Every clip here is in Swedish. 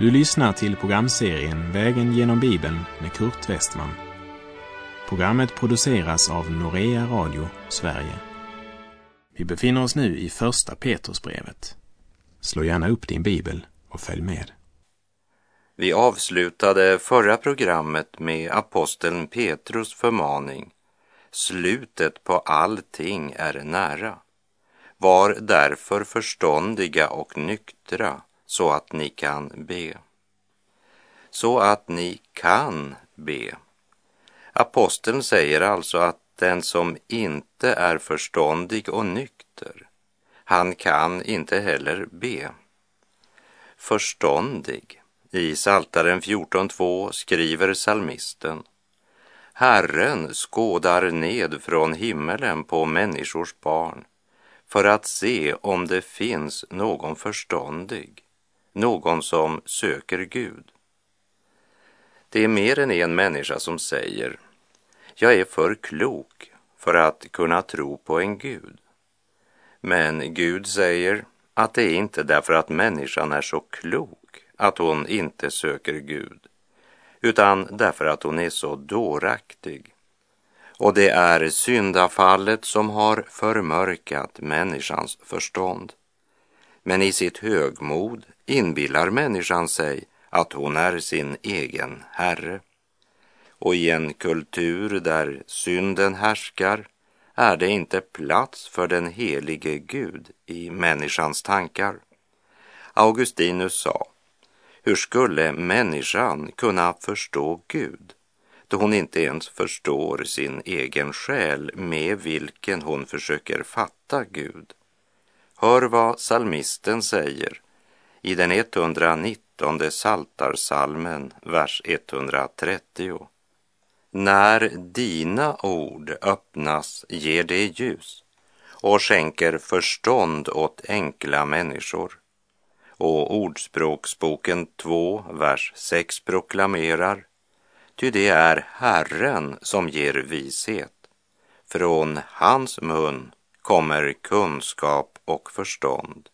Du lyssnar till programserien Vägen genom Bibeln med Kurt Westman. Programmet produceras av Norea Radio Sverige. Vi befinner oss nu i Första Petrusbrevet. Slå gärna upp din bibel och följ med. Vi avslutade förra programmet med aposteln Petrus förmaning. Slutet på allting är nära. Var därför förståndiga och nyktra så att ni kan be. Så att ni kan be. Aposteln säger alltså att den som inte är förståndig och nykter, han kan inte heller be. Förståndig. I Saltaren 14.2 skriver salmisten Herren skådar ned från himmelen på människors barn för att se om det finns någon förståndig någon som söker Gud. Det är mer än en människa som säger, jag är för klok för att kunna tro på en Gud. Men Gud säger att det är inte därför att människan är så klok att hon inte söker Gud, utan därför att hon är så dåraktig. Och det är syndafallet som har förmörkat människans förstånd. Men i sitt högmod inbillar människan sig att hon är sin egen herre. Och i en kultur där synden härskar är det inte plats för den helige Gud i människans tankar. Augustinus sa, hur skulle människan kunna förstå Gud då hon inte ens förstår sin egen själ med vilken hon försöker fatta Gud? Hör vad salmisten säger i den 119 saltarsalmen, vers 130. När dina ord öppnas ger det ljus och skänker förstånd åt enkla människor. Och Ordspråksboken 2, vers 6 proklamerar Ty det är Herren som ger vishet. Från hans mun kommer kunskap och förstånd.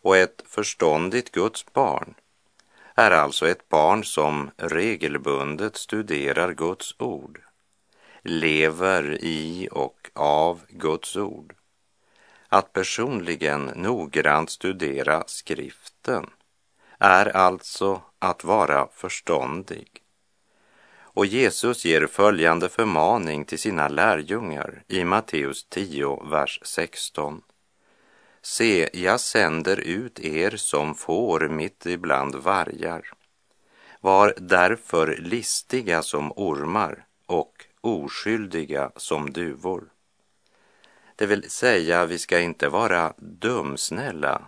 Och ett förståndigt Guds barn är alltså ett barn som regelbundet studerar Guds ord, lever i och av Guds ord. Att personligen noggrant studera skriften är alltså att vara förståndig. Och Jesus ger följande förmaning till sina lärjungar i Matteus 10, vers 16. Se, jag sänder ut er som får mitt ibland vargar. Var därför listiga som ormar och oskyldiga som duvor. Det vill säga, vi ska inte vara dumsnälla,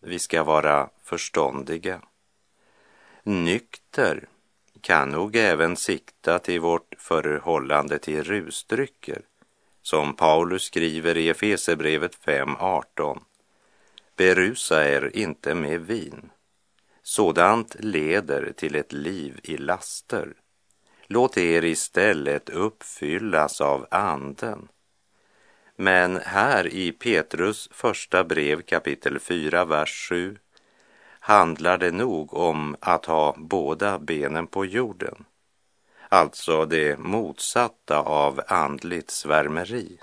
vi ska vara förståndiga. Nykter kan nog även sikta till vårt förhållande till rusdrycker, som Paulus skriver i Efesebrevet 5.18. Berusa er inte med vin. Sådant leder till ett liv i laster. Låt er istället uppfyllas av anden. Men här i Petrus första brev kapitel 4, vers 7 handlar det nog om att ha båda benen på jorden. Alltså det motsatta av andligt svärmeri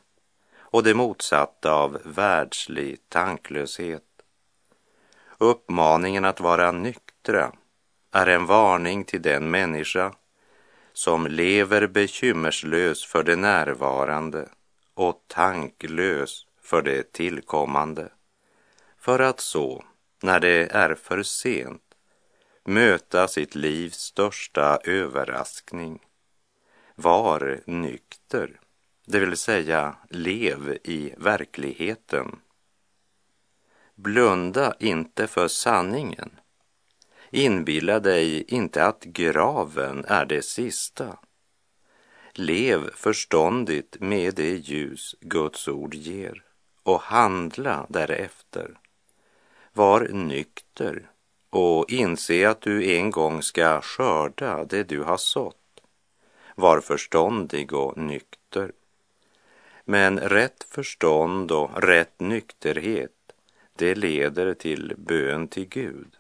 och det motsatta av världslig tanklöshet. Uppmaningen att vara nyktra är en varning till den människa som lever bekymmerslös för det närvarande och tanklös för det tillkommande. För att så, när det är för sent, möta sitt livs största överraskning. Var nykter, det vill säga lev i verkligheten Blunda inte för sanningen. Inbilla dig inte att graven är det sista. Lev förståndigt med det ljus Guds ord ger och handla därefter. Var nykter och inse att du en gång ska skörda det du har sått. Var förståndig och nykter. Men rätt förstånd och rätt nykterhet det leder till bön till Gud.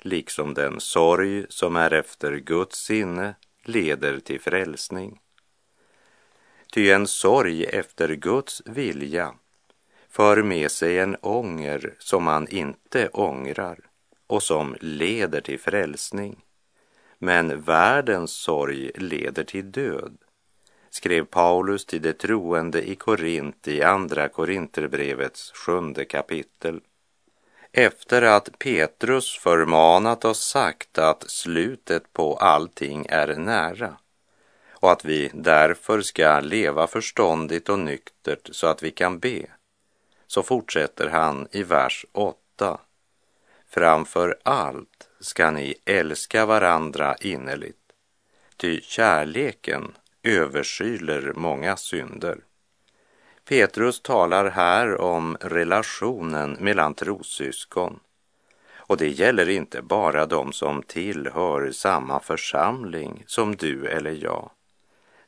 liksom den sorg som är efter Guds sinne leder till frälsning. Ty en sorg efter Guds vilja för med sig en ånger som man inte ångrar och som leder till frälsning. Men världens sorg leder till död, skrev Paulus till de troende i Korint i Andra Korinterbrevets sjunde kapitel. Efter att Petrus förmanat oss sagt att slutet på allting är nära och att vi därför ska leva förståndigt och nyktert så att vi kan be, så fortsätter han i vers 8. Framför allt ska ni älska varandra innerligt, ty kärleken överskyler många synder. Petrus talar här om relationen mellan trossyskon och det gäller inte bara de som tillhör samma församling som du eller jag.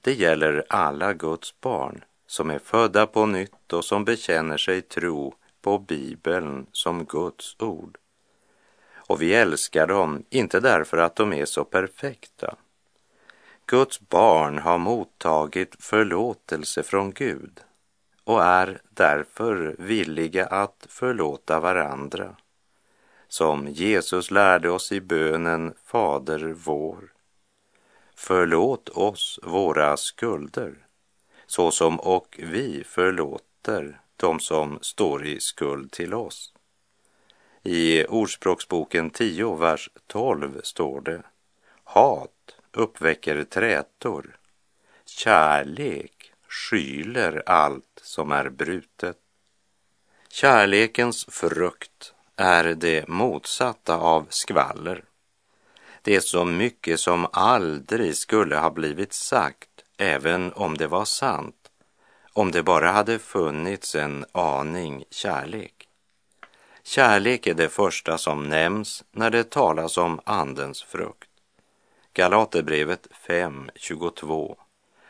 Det gäller alla Guds barn som är födda på nytt och som bekänner sig tro på Bibeln som Guds ord. Och vi älskar dem inte därför att de är så perfekta. Guds barn har mottagit förlåtelse från Gud och är därför villiga att förlåta varandra. Som Jesus lärde oss i bönen Fader vår. Förlåt oss våra skulder såsom och vi förlåter de som står i skuld till oss. I Ordspråksboken 10, vers 12 står det Hat uppväcker trätor, kärlek skyler allt som är brutet. Kärlekens frukt är det motsatta av skvaller. Det är så mycket som aldrig skulle ha blivit sagt även om det var sant, om det bara hade funnits en aning kärlek. Kärlek är det första som nämns när det talas om Andens frukt. Galaterbrevet 5.22.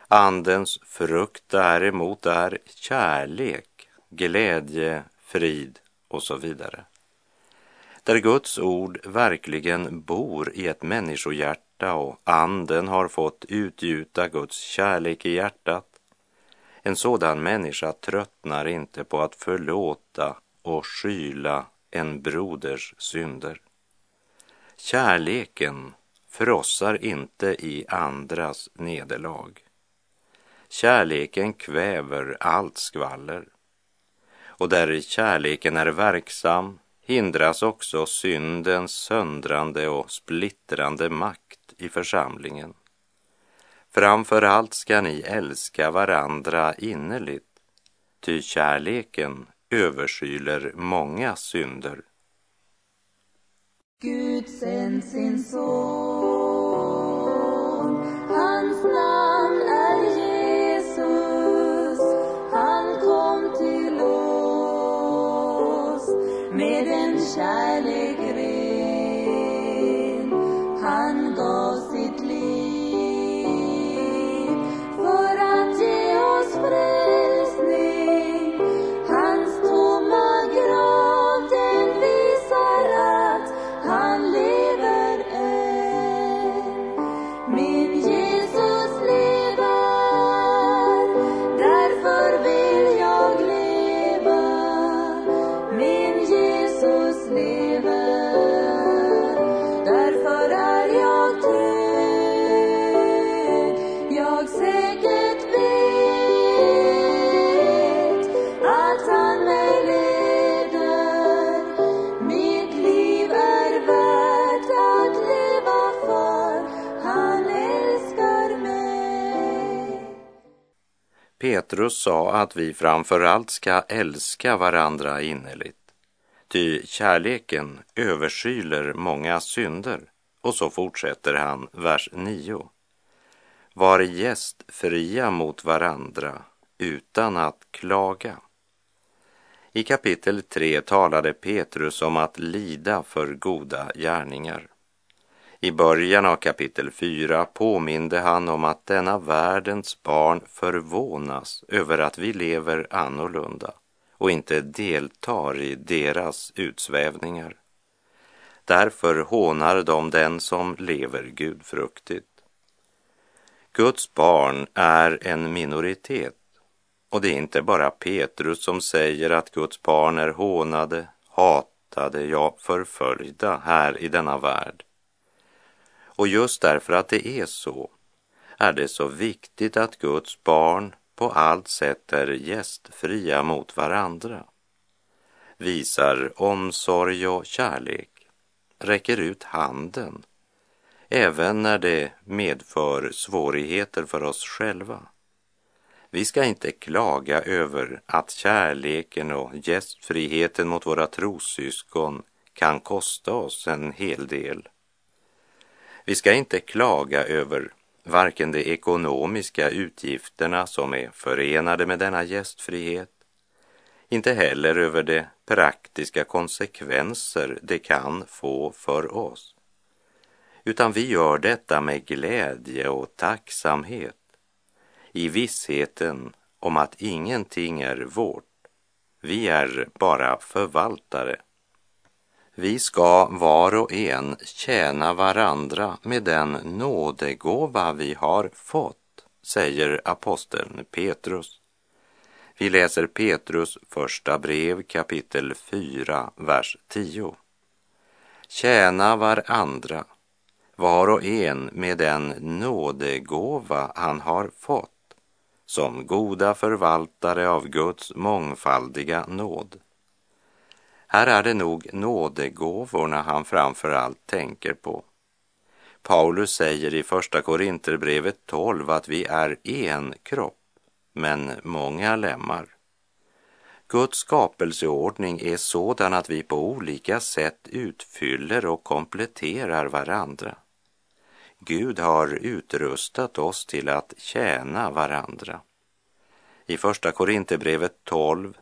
Andens frukt däremot är kärlek, glädje, frid och så vidare. Där Guds ord verkligen bor i ett människohjärta och anden har fått utgjuta Guds kärlek i hjärtat. En sådan människa tröttnar inte på att förlåta och skyla en broders synder. Kärleken frossar inte i andras nederlag. Kärleken kväver allt skvaller. Och där kärleken är verksam hindras också syndens söndrande och splittrande makt i församlingen. Framför allt ska ni älska varandra innerligt, ty kärleken överskyler många synder. Gud sänd sin son, hans namn med Petrus sa att vi framför allt ska älska varandra innerligt. Ty kärleken överskyler många synder. Och så fortsätter han, vers 9. Var gästfria mot varandra utan att klaga. I kapitel 3 talade Petrus om att lida för goda gärningar. I början av kapitel 4 påminde han om att denna världens barn förvånas över att vi lever annorlunda och inte deltar i deras utsvävningar. Därför hånar de den som lever gudfruktigt. Guds barn är en minoritet och det är inte bara Petrus som säger att Guds barn är hånade, hatade, ja förföljda här i denna värld. Och just därför att det är så är det så viktigt att Guds barn på allt sätt är gästfria mot varandra, visar omsorg och kärlek, räcker ut handen, även när det medför svårigheter för oss själva. Vi ska inte klaga över att kärleken och gästfriheten mot våra trossyskon kan kosta oss en hel del. Vi ska inte klaga över varken de ekonomiska utgifterna som är förenade med denna gästfrihet, inte heller över de praktiska konsekvenser det kan få för oss. Utan vi gör detta med glädje och tacksamhet i vissheten om att ingenting är vårt. Vi är bara förvaltare. Vi ska var och en tjäna varandra med den nådegåva vi har fått, säger aposteln Petrus. Vi läser Petrus första brev kapitel 4, vers 10. Tjäna varandra, var och en med den nådegåva han har fått som goda förvaltare av Guds mångfaldiga nåd. Här är det nog nådegåvorna han framför allt tänker på. Paulus säger i Första Korinterbrevet 12 att vi är en kropp, men många lemmar. Guds skapelseordning är sådan att vi på olika sätt utfyller och kompletterar varandra. Gud har utrustat oss till att tjäna varandra. I Första Korinthierbrevet 12,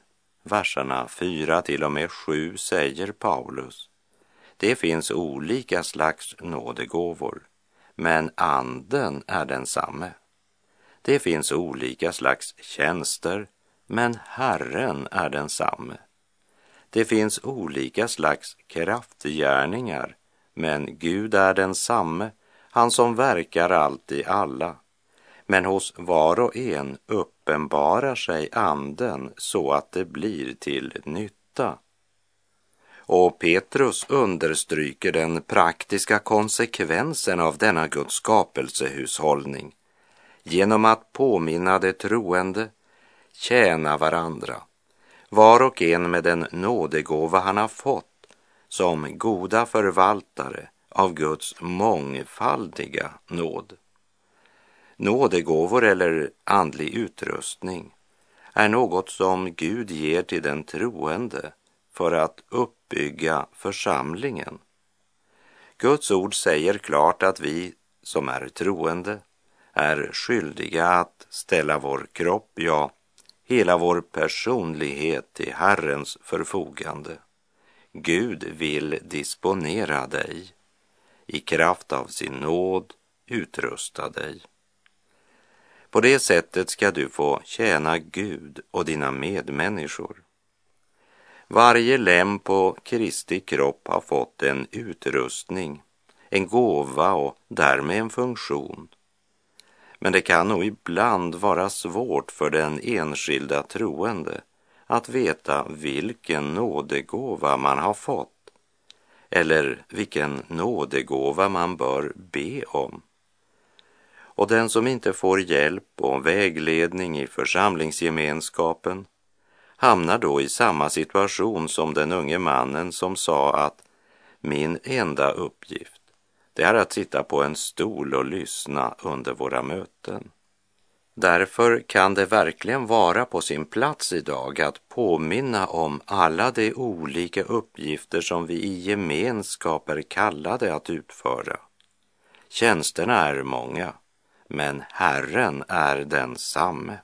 verserna 4 till och med 7 säger Paulus det finns olika slags nådegåvor, men anden är densamme. Det finns olika slags tjänster, men Herren är densamme. Det finns olika slags kraftgärningar, men Gud är densamme han som verkar allt i alla. Men hos var och en upp uppenbarar sig anden så att det blir till nytta. Och Petrus understryker den praktiska konsekvensen av denna Guds skapelsehushållning genom att påminna de troende, tjäna varandra, var och en med den nådegåva han har fått som goda förvaltare av Guds mångfaldiga nåd. Nådegåvor eller andlig utrustning är något som Gud ger till den troende för att uppbygga församlingen. Guds ord säger klart att vi som är troende är skyldiga att ställa vår kropp, ja, hela vår personlighet till Herrens förfogande. Gud vill disponera dig i kraft av sin nåd utrusta dig. På det sättet ska du få tjäna Gud och dina medmänniskor. Varje lem på Kristi kropp har fått en utrustning, en gåva och därmed en funktion. Men det kan nog ibland vara svårt för den enskilda troende att veta vilken nådegåva man har fått eller vilken nådegåva man bör be om. Och den som inte får hjälp och vägledning i församlingsgemenskapen hamnar då i samma situation som den unge mannen som sa att min enda uppgift, det är att sitta på en stol och lyssna under våra möten. Därför kan det verkligen vara på sin plats idag att påminna om alla de olika uppgifter som vi i gemenskap är kallade att utföra. Tjänsterna är många, men Herren är densamme.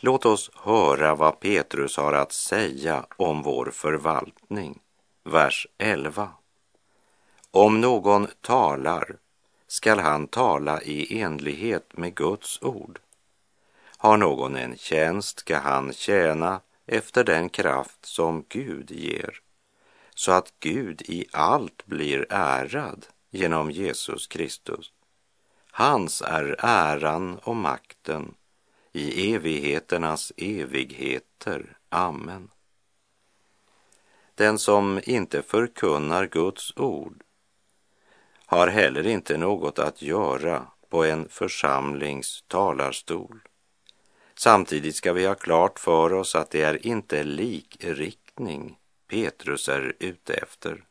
Låt oss höra vad Petrus har att säga om vår förvaltning. Vers 11. Om någon talar skall han tala i enlighet med Guds ord. Har någon en tjänst ska han tjäna efter den kraft som Gud ger, så att Gud i allt blir ärad genom Jesus Kristus. Hans är äran och makten i evigheternas evigheter. Amen. Den som inte förkunnar Guds ord har heller inte något att göra på en församlings talarstol. Samtidigt ska vi ha klart för oss att det är inte likriktning Petrus är ute efter.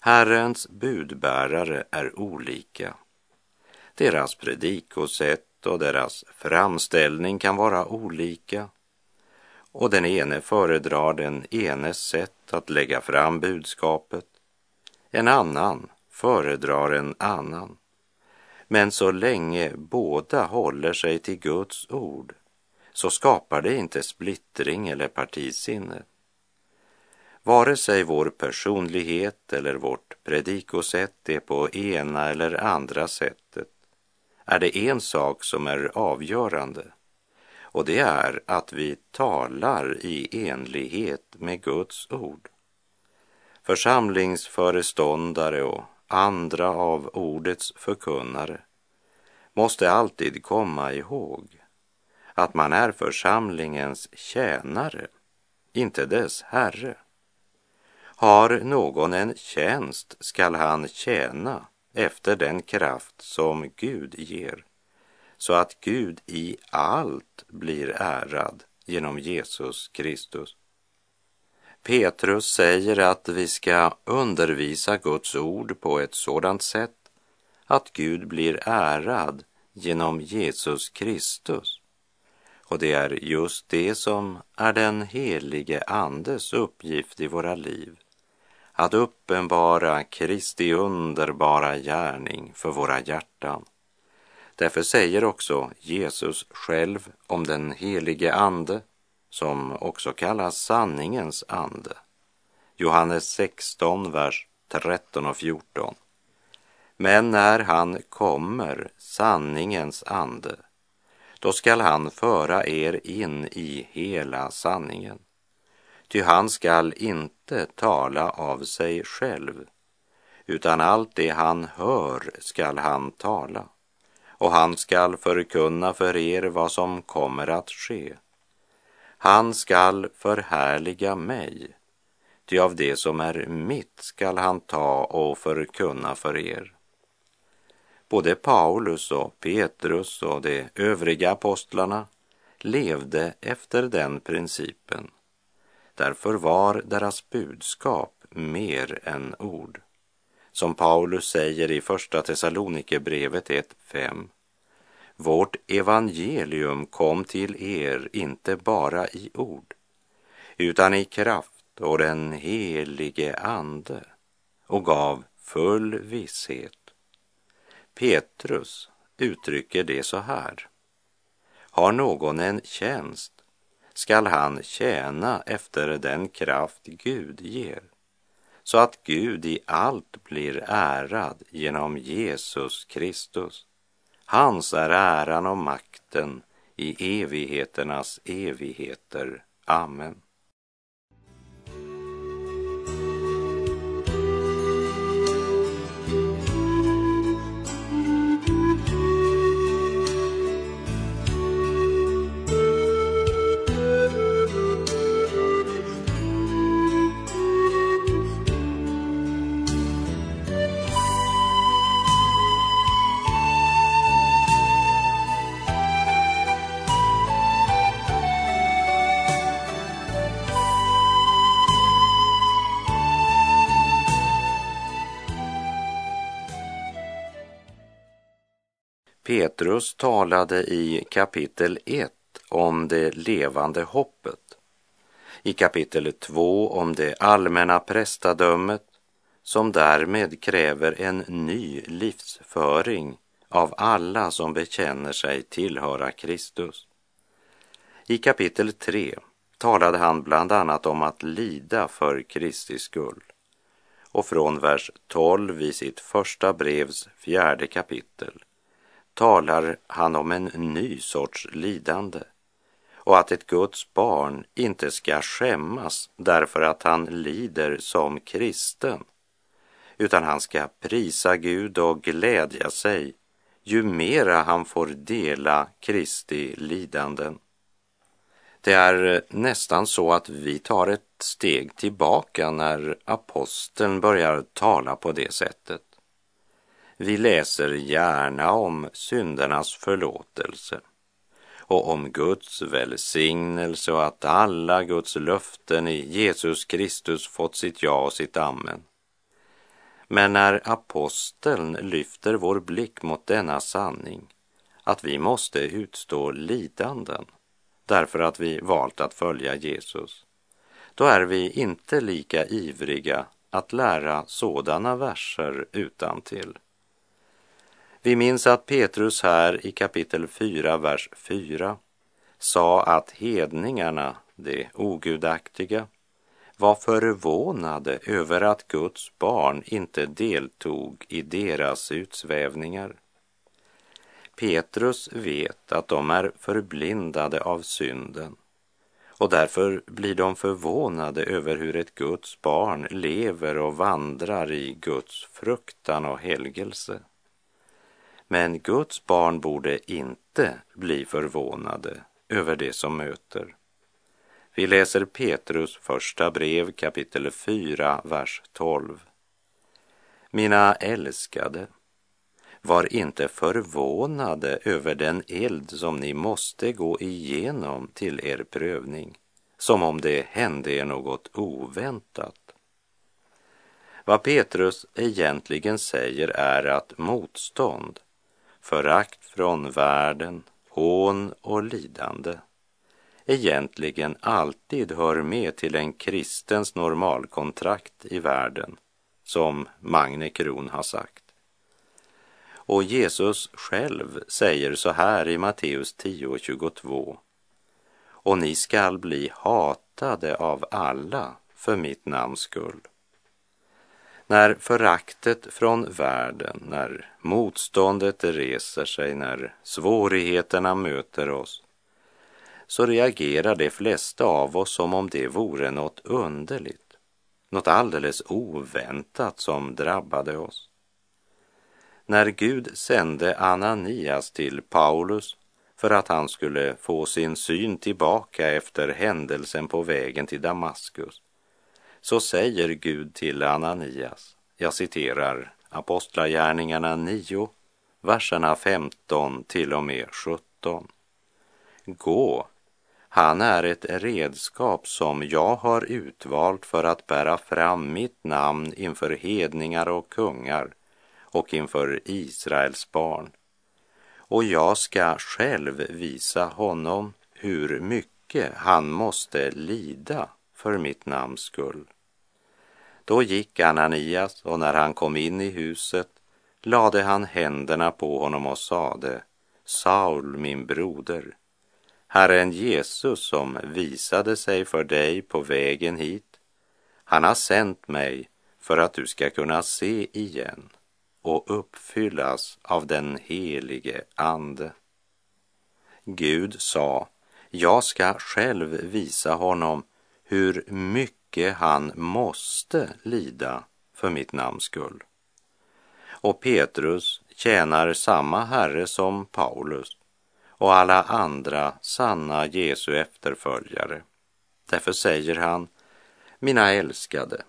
Herrens budbärare är olika. Deras predikosätt och deras framställning kan vara olika och den ene föredrar den enes sätt att lägga fram budskapet. En annan föredrar en annan. Men så länge båda håller sig till Guds ord så skapar det inte splittring eller partisinne. Vare sig vår personlighet eller vårt predikosätt är på ena eller andra sättet är det en sak som är avgörande och det är att vi talar i enlighet med Guds ord. Församlingsföreståndare och andra av ordets förkunnare måste alltid komma ihåg att man är församlingens tjänare, inte dess herre. Har någon en tjänst skall han tjäna efter den kraft som Gud ger, så att Gud i allt blir ärad genom Jesus Kristus. Petrus säger att vi ska undervisa Guds ord på ett sådant sätt att Gud blir ärad genom Jesus Kristus. Och det är just det som är den helige Andes uppgift i våra liv. Att uppenbara Kristi underbara gärning för våra hjärtan. Därför säger också Jesus själv om den helige Ande som också kallas sanningens ande. Johannes 16, vers 13 och 14. Men när han kommer, sanningens ande, då skall han föra er in i hela sanningen. Ty han skall inte tala av sig själv, utan allt det han hör skall han tala, och han skall förkunna för er vad som kommer att ske. Han skall förhärliga mig, ty av det som är mitt skall han ta och förkunna för er. Både Paulus och Petrus och de övriga apostlarna levde efter den principen. Därför var deras budskap mer än ord. Som Paulus säger i Första Thessalonikerbrevet 1.5 vårt evangelium kom till er inte bara i ord, utan i kraft och den helige Ande och gav full visshet. Petrus uttrycker det så här. Har någon en tjänst skall han tjäna efter den kraft Gud ger, så att Gud i allt blir ärad genom Jesus Kristus. Hans är äran och makten i evigheternas evigheter. Amen. Petrus talade i kapitel 1 om det levande hoppet, i kapitel 2 om det allmänna prästadömet som därmed kräver en ny livsföring av alla som bekänner sig tillhöra Kristus. I kapitel 3 talade han bland annat om att lida för Kristi skull. Och från vers 12 i sitt första brevs fjärde kapitel talar han om en ny sorts lidande och att ett Guds barn inte ska skämmas därför att han lider som kristen, utan han ska prisa Gud och glädja sig ju mera han får dela Kristi lidanden. Det är nästan så att vi tar ett steg tillbaka när aposteln börjar tala på det sättet. Vi läser gärna om syndernas förlåtelse och om Guds välsignelse och att alla Guds löften i Jesus Kristus fått sitt ja och sitt amen. Men när aposteln lyfter vår blick mot denna sanning, att vi måste utstå lidanden därför att vi valt att följa Jesus, då är vi inte lika ivriga att lära sådana verser utan till. Vi minns att Petrus här i kapitel 4, vers 4 sa att hedningarna, de ogudaktiga, var förvånade över att Guds barn inte deltog i deras utsvävningar. Petrus vet att de är förblindade av synden och därför blir de förvånade över hur ett Guds barn lever och vandrar i Guds fruktan och helgelse. Men Guds barn borde inte bli förvånade över det som möter. Vi läser Petrus första brev kapitel 4, vers 12. Mina älskade, var inte förvånade över den eld som ni måste gå igenom till er prövning, som om det hände er något oväntat. Vad Petrus egentligen säger är att motstånd, förakt från världen, hån och lidande egentligen alltid hör med till en kristens normalkontrakt i världen, som Magne Kron har sagt. Och Jesus själv säger så här i Matteus 10.22. Och ni skall bli hatade av alla för mitt namns skull. När föraktet från världen, när motståndet reser sig, när svårigheterna möter oss, så reagerar de flesta av oss som om det vore något underligt, något alldeles oväntat som drabbade oss. När Gud sände Ananias till Paulus för att han skulle få sin syn tillbaka efter händelsen på vägen till Damaskus, så säger Gud till Ananias, jag citerar Apostlagärningarna 9, verserna 15 till och med 17. Gå, han är ett redskap som jag har utvalt för att bära fram mitt namn inför hedningar och kungar och inför Israels barn. Och jag ska själv visa honom hur mycket han måste lida för mitt namns skull. Då gick Ananias och när han kom in i huset lade han händerna på honom och sade Saul, min broder, Herren Jesus som visade sig för dig på vägen hit, han har sänt mig för att du ska kunna se igen och uppfyllas av den helige Ande. Gud sa, jag ska själv visa honom hur mycket han måste lida för mitt namns skull. Och Petrus tjänar samma Herre som Paulus och alla andra sanna Jesu efterföljare. Därför säger han, mina älskade,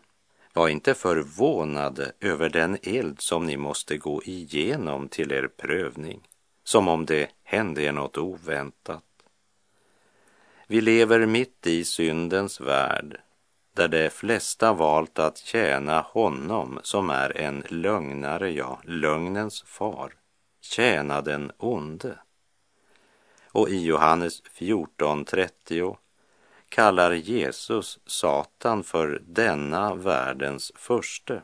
var inte förvånade över den eld som ni måste gå igenom till er prövning, som om det hände er något oväntat. Vi lever mitt i syndens värld, där de flesta valt att tjäna honom som är en lögnare, ja, lögnens far, tjäna den onde. Och i Johannes 14.30 kallar Jesus Satan för denna världens förste.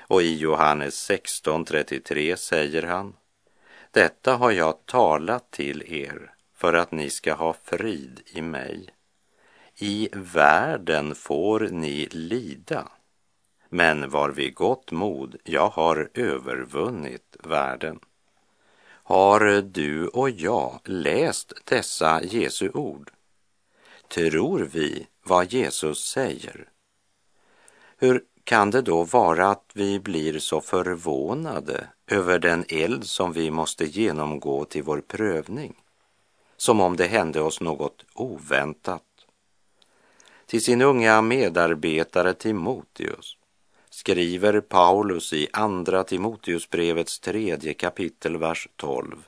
Och i Johannes 16.33 säger han Detta har jag talat till er för att ni ska ha frid i mig. I världen får ni lida, men var vid gott mod, jag har övervunnit världen. Har du och jag läst dessa Jesu ord? Tror vi vad Jesus säger? Hur kan det då vara att vi blir så förvånade över den eld som vi måste genomgå till vår prövning? Som om det hände oss något oväntat. Till sin unga medarbetare Timoteus skriver Paulus i Andra Timoteusbrevets tredje kapitel, vers 12.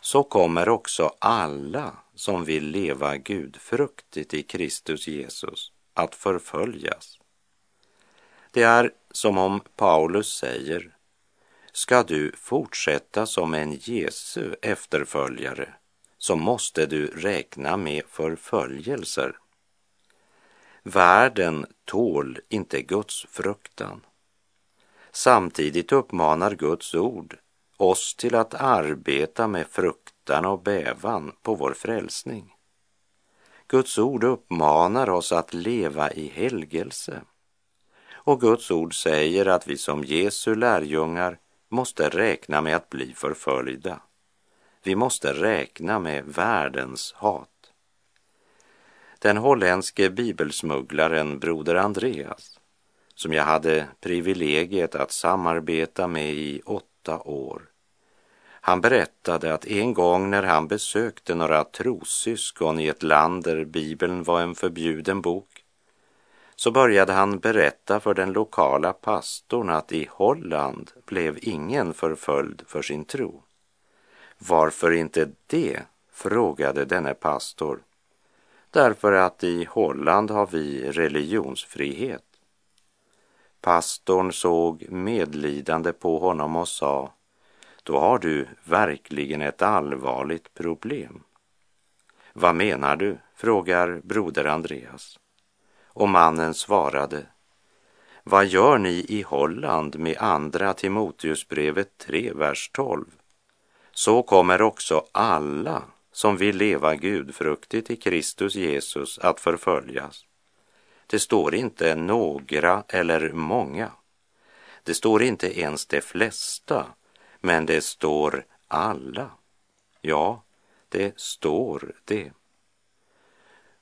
Så kommer också alla som vill leva gudfruktigt i Kristus Jesus att förföljas. Det är som om Paulus säger, ska du fortsätta som en Jesu efterföljare så måste du räkna med förföljelser. Världen tål inte Guds fruktan. Samtidigt uppmanar Guds ord oss till att arbeta med fruktan och bävan på vår frälsning. Guds ord uppmanar oss att leva i helgelse. Och Guds ord säger att vi som Jesu lärjungar måste räkna med att bli förföljda. Vi måste räkna med världens hat. Den holländske bibelsmugglaren Broder Andreas, som jag hade privilegiet att samarbeta med i åtta år, han berättade att en gång när han besökte några trossyskon i ett land där Bibeln var en förbjuden bok, så började han berätta för den lokala pastorn att i Holland blev ingen förföljd för sin tro. Varför inte det? frågade denne pastor. Därför att i Holland har vi religionsfrihet. Pastorn såg medlidande på honom och sa, då har du verkligen ett allvarligt problem. Vad menar du? frågar broder Andreas. Och mannen svarade, vad gör ni i Holland med andra Timoteusbrevet 3, vers 12? Så kommer också alla som vill leva gudfruktigt i Kristus Jesus att förföljas. Det står inte några eller många. Det står inte ens de flesta, men det står alla. Ja, det står det.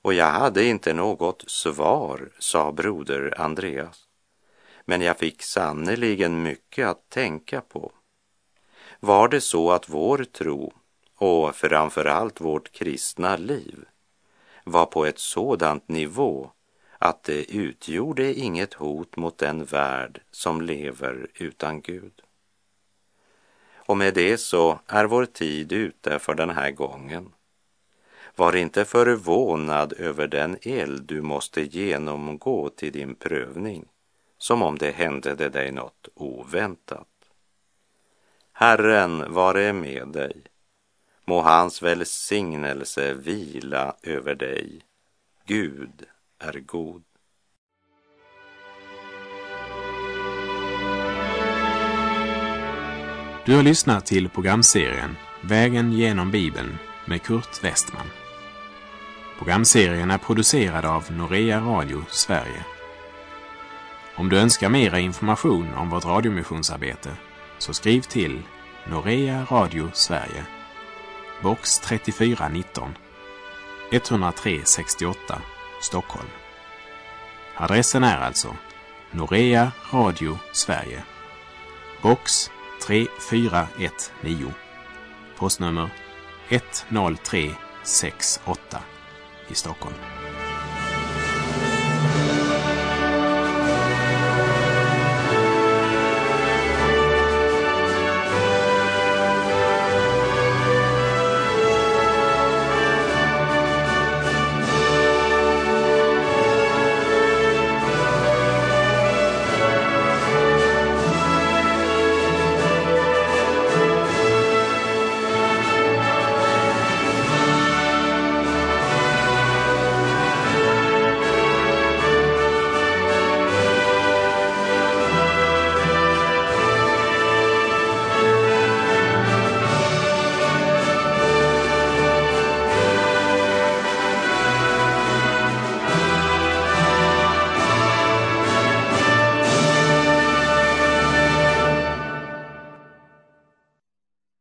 Och jag hade inte något svar, sa broder Andreas. Men jag fick sannerligen mycket att tänka på. Var det så att vår tro och framför allt vårt kristna liv var på ett sådant nivå att det utgjorde inget hot mot den värld som lever utan Gud. Och med det så är vår tid ute för den här gången. Var inte förvånad över den eld du måste genomgå till din prövning, som om det hände dig något oväntat. Herren vare med dig. Må hans välsignelse vila över dig. Gud är god. Du har lyssnat till programserien Vägen genom Bibeln med Kurt Westman. Programserien är producerad av Norea Radio Sverige. Om du önskar mera information om vårt radiomissionsarbete så skriv till Norea Radio Sverige, box 3419, 103 68, Stockholm. Adressen är alltså Norea Radio Sverige, box 3419, postnummer 10368 i Stockholm.